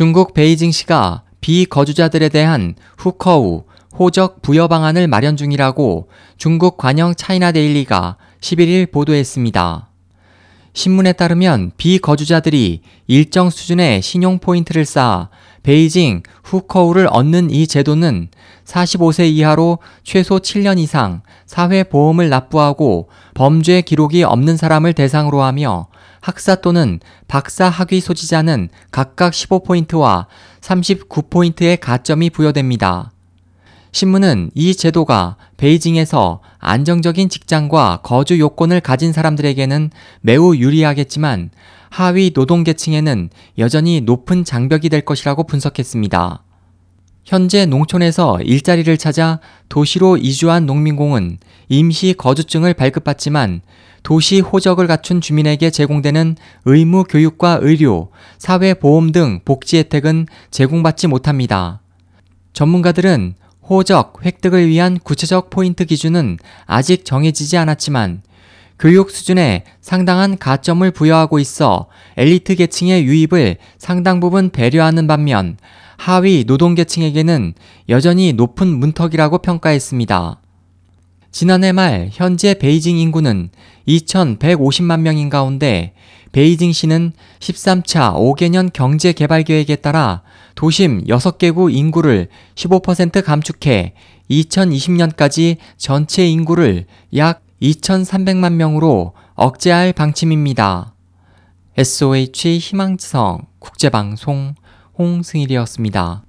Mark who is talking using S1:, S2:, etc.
S1: 중국 베이징시가 비거주자들에 대한 후커우 호적 부여 방안을 마련 중이라고 중국 관영 차이나 데일리가 11일 보도했습니다. 신문에 따르면 비거주자들이 일정 수준의 신용 포인트를 쌓아 베이징 후커우를 얻는 이 제도는 45세 이하로 최소 7년 이상 사회보험을 납부하고 범죄 기록이 없는 사람을 대상으로 하며 학사 또는 박사 학위 소지자는 각각 15포인트와 39포인트의 가점이 부여됩니다. 신문은 이 제도가 베이징에서 안정적인 직장과 거주 요건을 가진 사람들에게는 매우 유리하겠지만 하위 노동계층에는 여전히 높은 장벽이 될 것이라고 분석했습니다. 현재 농촌에서 일자리를 찾아 도시로 이주한 농민공은 임시 거주증을 발급받지만 도시 호적을 갖춘 주민에게 제공되는 의무 교육과 의료, 사회보험 등 복지 혜택은 제공받지 못합니다. 전문가들은 호적 획득을 위한 구체적 포인트 기준은 아직 정해지지 않았지만 교육 수준에 상당한 가점을 부여하고 있어 엘리트 계층의 유입을 상당 부분 배려하는 반면 하위 노동계층에게는 여전히 높은 문턱이라고 평가했습니다. 지난해 말 현재 베이징 인구는 2,150만 명인 가운데 베이징시는 13차 5개년 경제 개발 계획에 따라 도심 6개구 인구를 15% 감축해 2020년까지 전체 인구를 약 2,300만 명으로 억제할 방침입니다. SOH 희망지성 국제방송 홍승일이었습니다.